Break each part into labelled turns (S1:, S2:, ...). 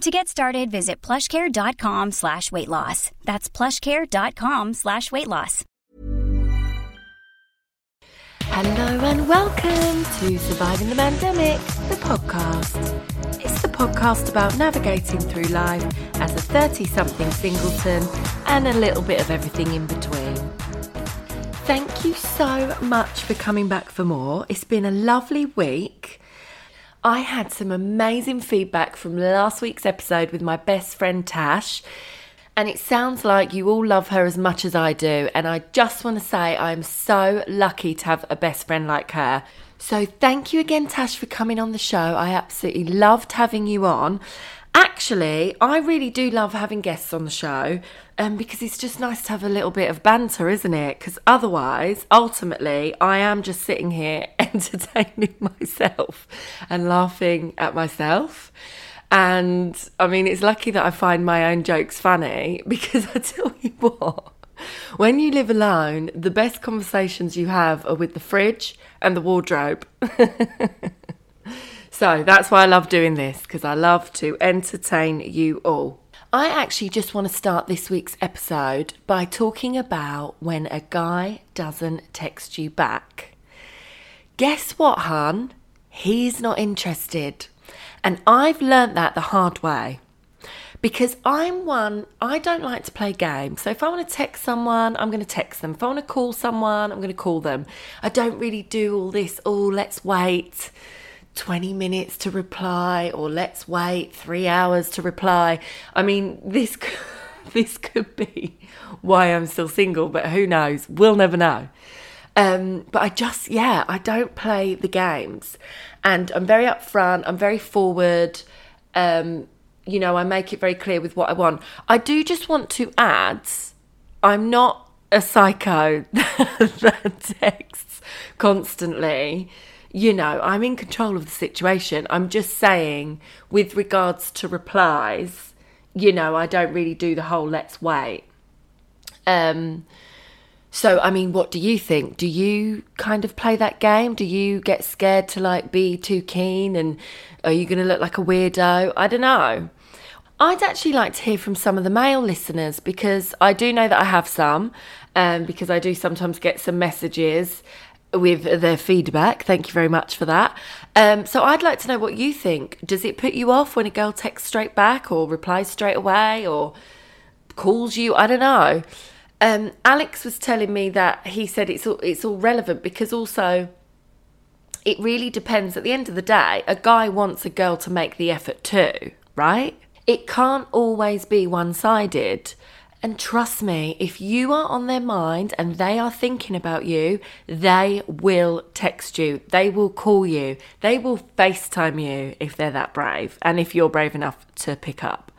S1: To get started, visit plushcare.com slash weight loss. That's plushcare.com slash weight loss.
S2: Hello and welcome to Surviving the Mandemic, the podcast. It's the podcast about navigating through life as a 30 something singleton and a little bit of everything in between. Thank you so much for coming back for more. It's been a lovely week. I had some amazing feedback from last week's episode with my best friend Tash. And it sounds like you all love her as much as I do. And I just want to say I'm so lucky to have a best friend like her. So thank you again, Tash, for coming on the show. I absolutely loved having you on. Actually, I really do love having guests on the show um, because it's just nice to have a little bit of banter, isn't it? Because otherwise, ultimately, I am just sitting here entertaining myself and laughing at myself. And I mean, it's lucky that I find my own jokes funny because I tell you what, when you live alone, the best conversations you have are with the fridge and the wardrobe. So that's why I love doing this because I love to entertain you all. I actually just want to start this week's episode by talking about when a guy doesn't text you back. Guess what, hun? He's not interested. And I've learnt that the hard way. Because I'm one, I don't like to play games. So if I want to text someone, I'm going to text them. If I want to call someone, I'm going to call them. I don't really do all this, oh, let's wait 20 minutes to reply or let's wait 3 hours to reply. I mean, this this could be why I'm still single, but who knows? We'll never know. Um, but I just, yeah, I don't play the games. And I'm very upfront, I'm very forward. Um, you know, I make it very clear with what I want. I do just want to add I'm not a psycho that texts constantly. You know, I'm in control of the situation. I'm just saying, with regards to replies, you know, I don't really do the whole let's wait. Um, so, I mean, what do you think? Do you kind of play that game? Do you get scared to like be too keen and are you going to look like a weirdo? I don't know. I'd actually like to hear from some of the male listeners because I do know that I have some, um, because I do sometimes get some messages with their feedback. Thank you very much for that. Um, so I'd like to know what you think. Does it put you off when a girl texts straight back or replies straight away or calls you? I don't know. Um, Alex was telling me that he said it's all, it's all relevant because also it really depends. At the end of the day, a guy wants a girl to make the effort too, right? It can't always be one sided. And trust me, if you are on their mind and they are thinking about you, they will text you, they will call you, they will FaceTime you if they're that brave and if you're brave enough to pick up.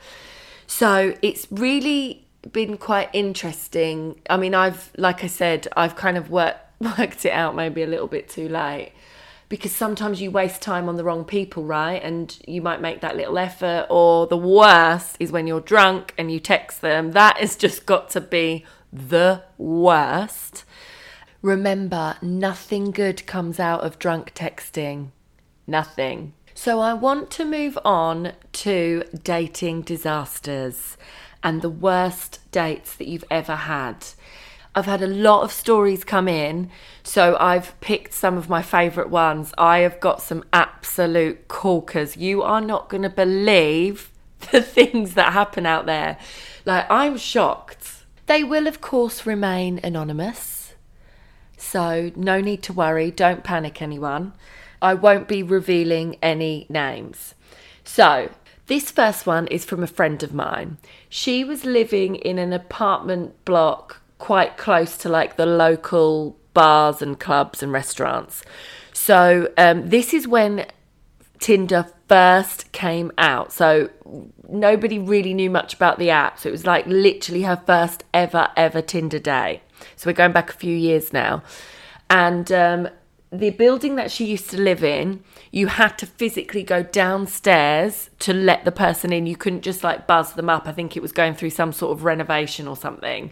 S2: So it's really been quite interesting. I mean, I've, like I said, I've kind of worked, worked it out maybe a little bit too late because sometimes you waste time on the wrong people, right? And you might make that little effort, or the worst is when you're drunk and you text them. That has just got to be the worst. Remember, nothing good comes out of drunk texting. Nothing. So I want to move on to dating disasters and the worst dates that you've ever had. I've had a lot of stories come in, so I've picked some of my favourite ones. I have got some absolute corkers. You are not going to believe the things that happen out there. Like, I'm shocked. They will, of course, remain anonymous. So, no need to worry. Don't panic, anyone. I won't be revealing any names. So, this first one is from a friend of mine. She was living in an apartment block quite close to like the local bars and clubs and restaurants. So, um, this is when Tinder first came out. So, nobody really knew much about the app. So, it was like literally her first ever, ever Tinder day. So, we're going back a few years now. And um, the building that she used to live in, you had to physically go downstairs to let the person in. You couldn't just like buzz them up. I think it was going through some sort of renovation or something.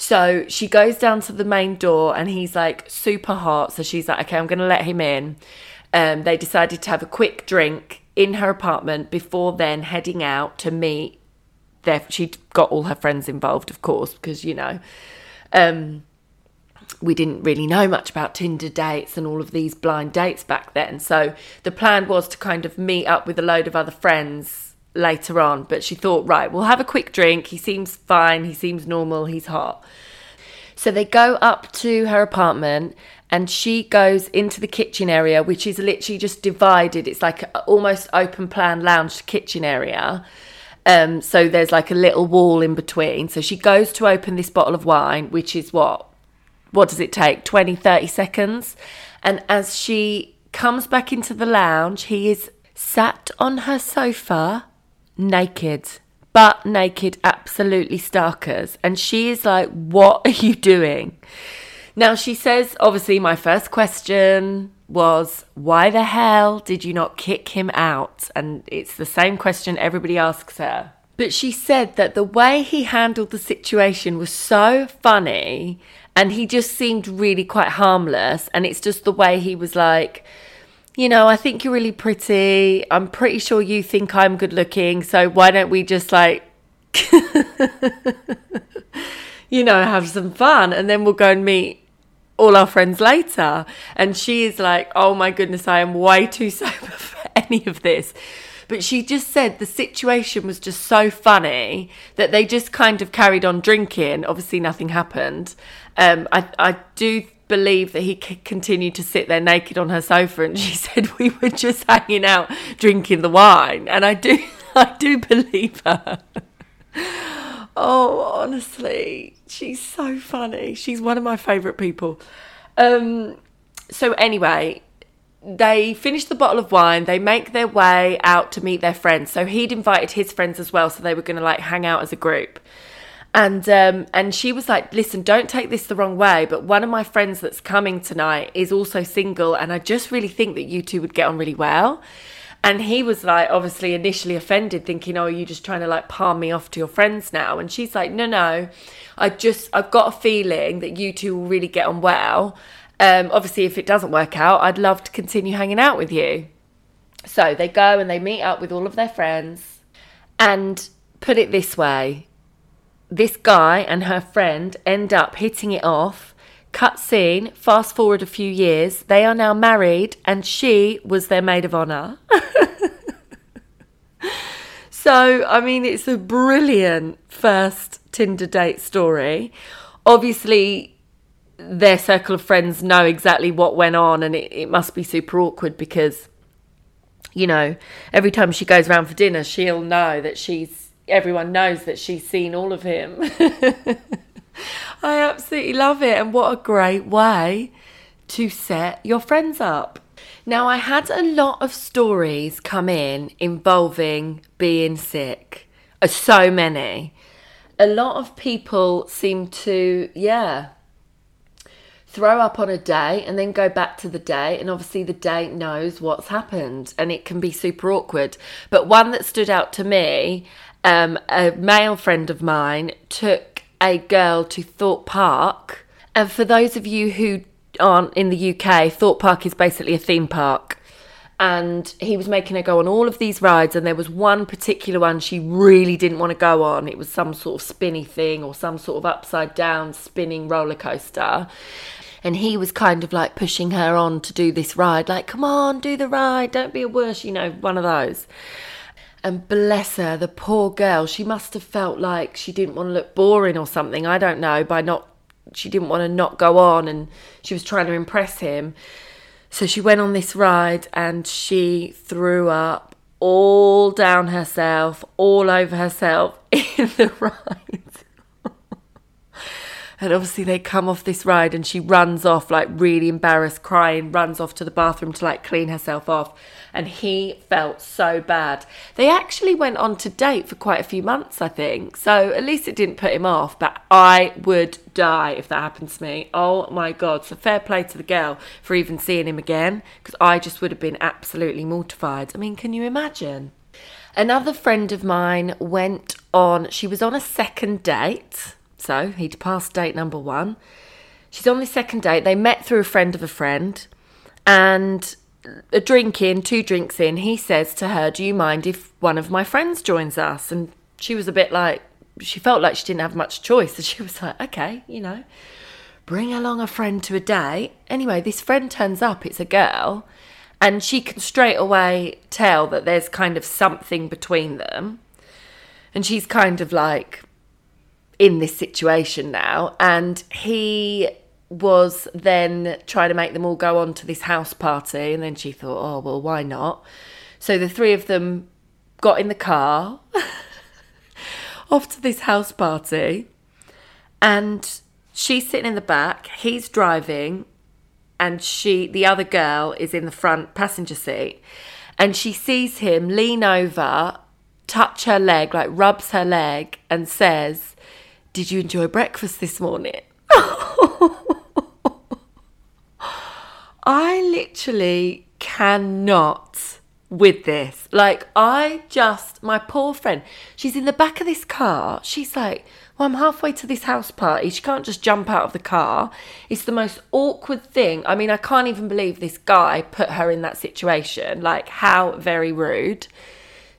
S2: So she goes down to the main door and he's like super hot. So she's like, okay, I'm going to let him in. Um, they decided to have a quick drink in her apartment before then heading out to meet their. She'd got all her friends involved, of course, because you know. Um, we didn't really know much about Tinder dates and all of these blind dates back then. So the plan was to kind of meet up with a load of other friends later on. But she thought, right, we'll have a quick drink. He seems fine. He seems normal. He's hot. So they go up to her apartment and she goes into the kitchen area, which is literally just divided. It's like almost open plan lounge kitchen area. Um, so there's like a little wall in between. So she goes to open this bottle of wine, which is what what does it take 20 30 seconds and as she comes back into the lounge he is sat on her sofa naked but naked absolutely starkers. And she is like what are you doing? Now she says obviously my first question was why the hell did you not kick him out? And it's the same question everybody asks her. But she said that the way he handled the situation was so funny and he just seemed really quite harmless. And it's just the way he was like, you know, I think you're really pretty. I'm pretty sure you think I'm good looking. So why don't we just like, you know, have some fun and then we'll go and meet all our friends later. And she is like, oh my goodness, I am way too sober for any of this. But she just said the situation was just so funny that they just kind of carried on drinking. Obviously, nothing happened. Um, I, I do believe that he continued to sit there naked on her sofa, and she said we were just hanging out drinking the wine. And I do, I do believe her. oh, honestly, she's so funny. She's one of my favourite people. Um, so anyway, they finish the bottle of wine they make their way out to meet their friends so he'd invited his friends as well so they were going to like hang out as a group and um and she was like listen don't take this the wrong way but one of my friends that's coming tonight is also single and i just really think that you two would get on really well and he was like obviously initially offended thinking oh you just trying to like palm me off to your friends now and she's like no no i just i've got a feeling that you two will really get on well um, obviously, if it doesn't work out, I'd love to continue hanging out with you. So they go and they meet up with all of their friends. And put it this way this guy and her friend end up hitting it off. Cut scene, fast forward a few years, they are now married, and she was their maid of honour. so, I mean, it's a brilliant first Tinder date story. Obviously, their circle of friends know exactly what went on, and it, it must be super awkward because, you know, every time she goes around for dinner, she'll know that she's, everyone knows that she's seen all of him. I absolutely love it, and what a great way to set your friends up. Now, I had a lot of stories come in involving being sick, uh, so many. A lot of people seem to, yeah, throw up on a day and then go back to the day and obviously the day knows what's happened and it can be super awkward but one that stood out to me um, a male friend of mine took a girl to Thorpe Park. And for those of you who aren't in the UK, Thorpe Park is basically a theme park. And he was making her go on all of these rides, and there was one particular one she really didn't want to go on. It was some sort of spinny thing or some sort of upside down spinning roller coaster. And he was kind of like pushing her on to do this ride, like, come on, do the ride, don't be a wuss, you know, one of those. And bless her, the poor girl, she must have felt like she didn't want to look boring or something. I don't know, by not, she didn't want to not go on and she was trying to impress him. So she went on this ride and she threw up all down herself, all over herself in the ride. And obviously they come off this ride and she runs off like really embarrassed, crying, runs off to the bathroom to like clean herself off. And he felt so bad. They actually went on to date for quite a few months, I think. So at least it didn't put him off. But I would die if that happened to me. Oh my God. So fair play to the girl for even seeing him again because I just would have been absolutely mortified. I mean, can you imagine? Another friend of mine went on, she was on a second date so he'd passed date number one. She's on the second date. They met through a friend of a friend. And a drink in, two drinks in, he says to her, Do you mind if one of my friends joins us? And she was a bit like, she felt like she didn't have much choice. So she was like, Okay, you know, bring along a friend to a date. Anyway, this friend turns up, it's a girl. And she can straight away tell that there's kind of something between them. And she's kind of like, in this situation now. And he was then trying to make them all go on to this house party. And then she thought, oh, well, why not? So the three of them got in the car off to this house party. And she's sitting in the back, he's driving, and she, the other girl, is in the front passenger seat. And she sees him lean over, touch her leg, like rubs her leg, and says, did you enjoy breakfast this morning? I literally cannot with this. Like, I just, my poor friend, she's in the back of this car. She's like, well, I'm halfway to this house party. She can't just jump out of the car. It's the most awkward thing. I mean, I can't even believe this guy put her in that situation. Like, how very rude.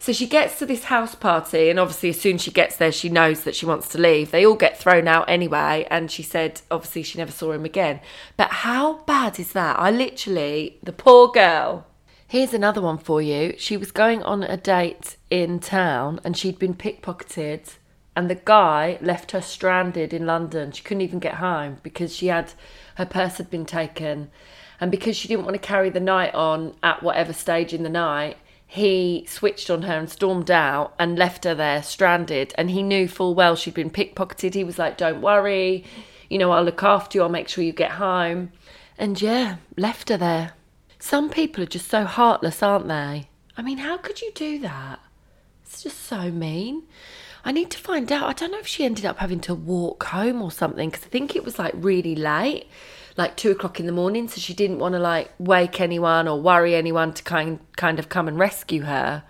S2: So she gets to this house party, and obviously, as soon as she gets there, she knows that she wants to leave. They all get thrown out anyway, and she said, obviously, she never saw him again. But how bad is that? I literally, the poor girl. Here's another one for you. She was going on a date in town, and she'd been pickpocketed, and the guy left her stranded in London. She couldn't even get home because she had her purse had been taken. And because she didn't want to carry the night on at whatever stage in the night, he switched on her and stormed out and left her there stranded. And he knew full well she'd been pickpocketed. He was like, Don't worry, you know, I'll look after you, I'll make sure you get home. And yeah, left her there. Some people are just so heartless, aren't they? I mean, how could you do that? It's just so mean. I need to find out. I don't know if she ended up having to walk home or something because I think it was like really late like two o'clock in the morning, so she didn't want to like wake anyone or worry anyone to kind kind of come and rescue her.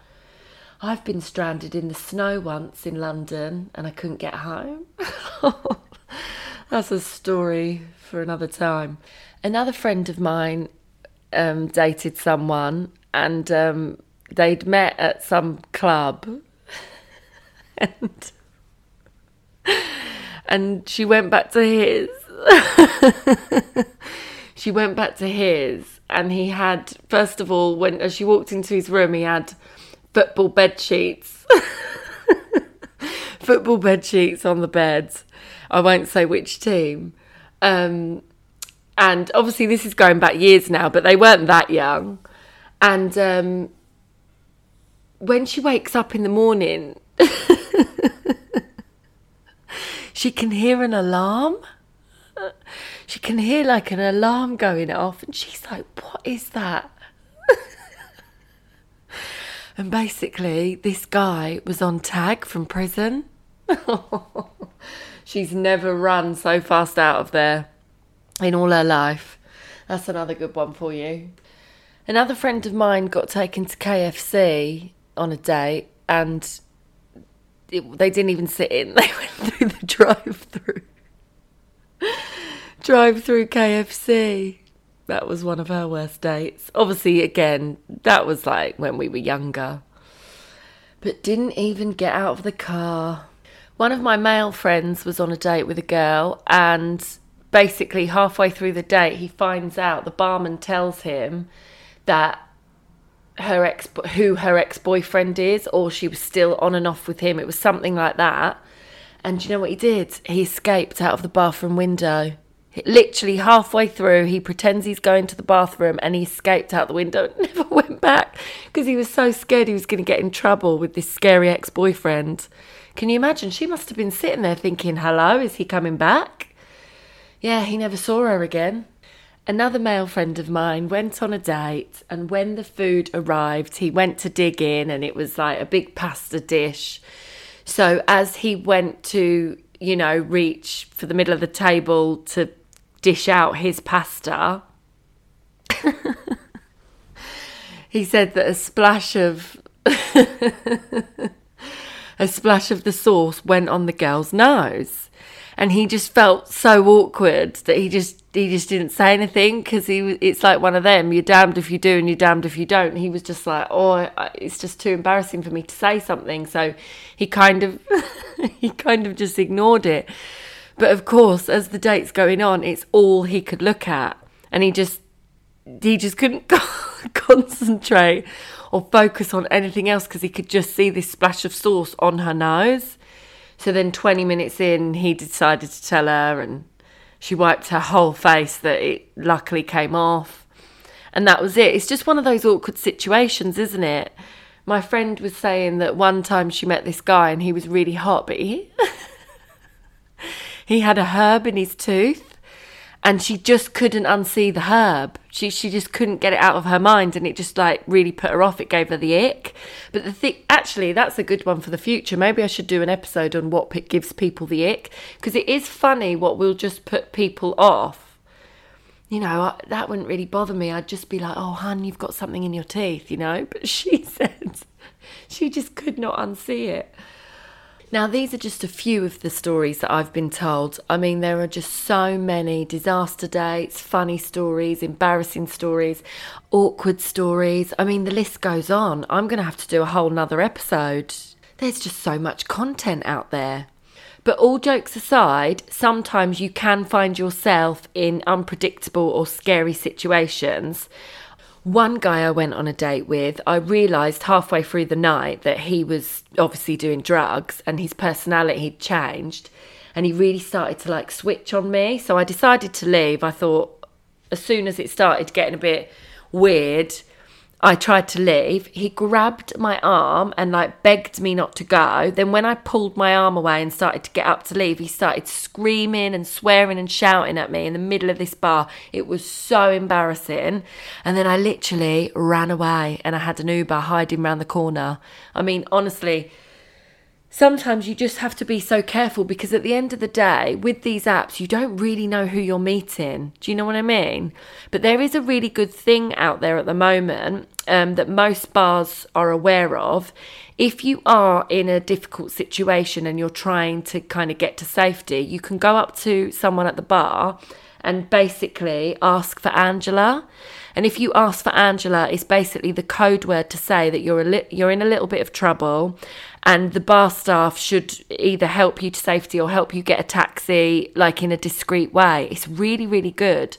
S2: I've been stranded in the snow once in London and I couldn't get home. That's a story for another time. Another friend of mine um, dated someone and um, they'd met at some club and and she went back to his she went back to his, and he had, first of all, when as she walked into his room, he had football bed sheets. football bed sheets on the bed. I won't say which team. Um, and obviously, this is going back years now, but they weren't that young. And um, when she wakes up in the morning, she can hear an alarm she can hear like an alarm going off, and she's like, What is that? and basically, this guy was on tag from prison. she's never run so fast out of there in all her life. That's another good one for you. Another friend of mine got taken to KFC on a date, and they didn't even sit in. They went through the drive-through. drive-through KFC. That was one of her worst dates. Obviously, again, that was like when we were younger. But didn't even get out of the car. One of my male friends was on a date with a girl, and basically, halfway through the date, he finds out the barman tells him that her ex who her ex-boyfriend is or she was still on and off with him it was something like that and you know what he did he escaped out of the bathroom window literally halfway through he pretends he's going to the bathroom and he escaped out the window and never went back. Because he was so scared he was going to get in trouble with this scary ex-boyfriend. Can you imagine? She must have been sitting there thinking hello is he coming back? Yeah he never saw her again. Another male friend of mine went on a date, and when the food arrived, he went to dig in, and it was like a big pasta dish. So, as he went to, you know, reach for the middle of the table to dish out his pasta, he said that a splash of. a splash of the sauce went on the girl's nose. And he just felt so awkward that he just he just didn't say anything because he it's like one of them you're damned if you do and you're damned if you don't. He was just like oh it's just too embarrassing for me to say something. So he kind of he kind of just ignored it but of course as the date's going on it's all he could look at and he just he just couldn't concentrate or focus on anything else because he could just see this splash of sauce on her nose so then 20 minutes in, he decided to tell her, and she wiped her whole face that it luckily came off. And that was it. It's just one of those awkward situations, isn't it? My friend was saying that one time she met this guy and he was really hot, but he, he had a herb in his tooth and she just couldn't unsee the herb. She she just couldn't get it out of her mind, and it just like really put her off. It gave her the ick. But the thing, actually, that's a good one for the future. Maybe I should do an episode on what gives people the ick because it is funny what will just put people off. You know, that wouldn't really bother me. I'd just be like, "Oh, hun, you've got something in your teeth," you know. But she said she just could not unsee it. Now, these are just a few of the stories that I've been told. I mean, there are just so many disaster dates, funny stories, embarrassing stories, awkward stories. I mean, the list goes on. I'm going to have to do a whole nother episode. There's just so much content out there. But all jokes aside, sometimes you can find yourself in unpredictable or scary situations. One guy I went on a date with, I realised halfway through the night that he was obviously doing drugs and his personality had changed and he really started to like switch on me. So I decided to leave. I thought as soon as it started getting a bit weird, I tried to leave. He grabbed my arm and like begged me not to go. Then when I pulled my arm away and started to get up to leave, he started screaming and swearing and shouting at me in the middle of this bar. It was so embarrassing. And then I literally ran away and I had an Uber hiding around the corner. I mean, honestly, sometimes you just have to be so careful because at the end of the day, with these apps, you don't really know who you're meeting. Do you know what I mean? But there is a really good thing out there at the moment um, that most bars are aware of. If you are in a difficult situation and you're trying to kind of get to safety, you can go up to someone at the bar and basically ask for Angela. And if you ask for Angela, it's basically the code word to say that you're a li- you're in a little bit of trouble, and the bar staff should either help you to safety or help you get a taxi, like in a discreet way. It's really really good.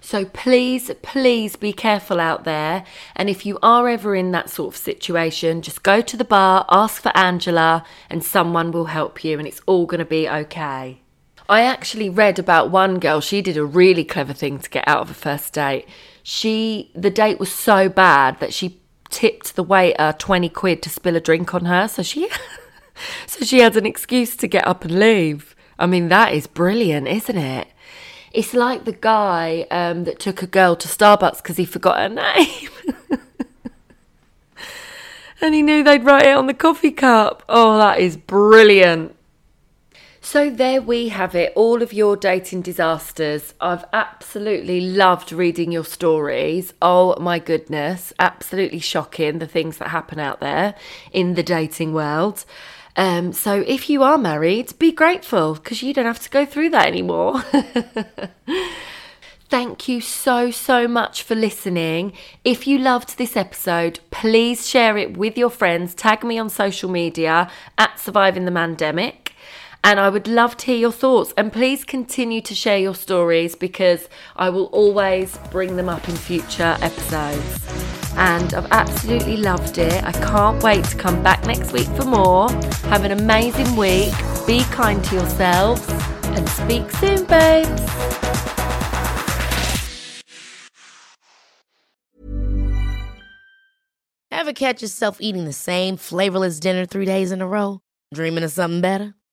S2: So please, please be careful out there. And if you are ever in that sort of situation, just go to the bar, ask for Angela, and someone will help you, and it's all going to be okay. I actually read about one girl, she did a really clever thing to get out of a first date. She, the date was so bad that she tipped the waiter 20 quid to spill a drink on her. So she, so she had an excuse to get up and leave. I mean, that is brilliant, isn't it? It's like the guy um, that took a girl to Starbucks because he forgot her name. and he knew they'd write it on the coffee cup. Oh, that is brilliant. So there we have it, all of your dating disasters. I've absolutely loved reading your stories. Oh my goodness, absolutely shocking the things that happen out there in the dating world. Um, so if you are married, be grateful because you don't have to go through that anymore. Thank you so, so much for listening. If you loved this episode, please share it with your friends. Tag me on social media at Surviving the Mandemic. And I would love to hear your thoughts. And please continue to share your stories because I will always bring them up in future episodes. And I've absolutely loved it. I can't wait to come back next week for more. Have an amazing week. Be kind to yourselves. And speak soon, babes.
S3: Ever catch yourself eating the same flavorless dinner three days in a row? Dreaming of something better?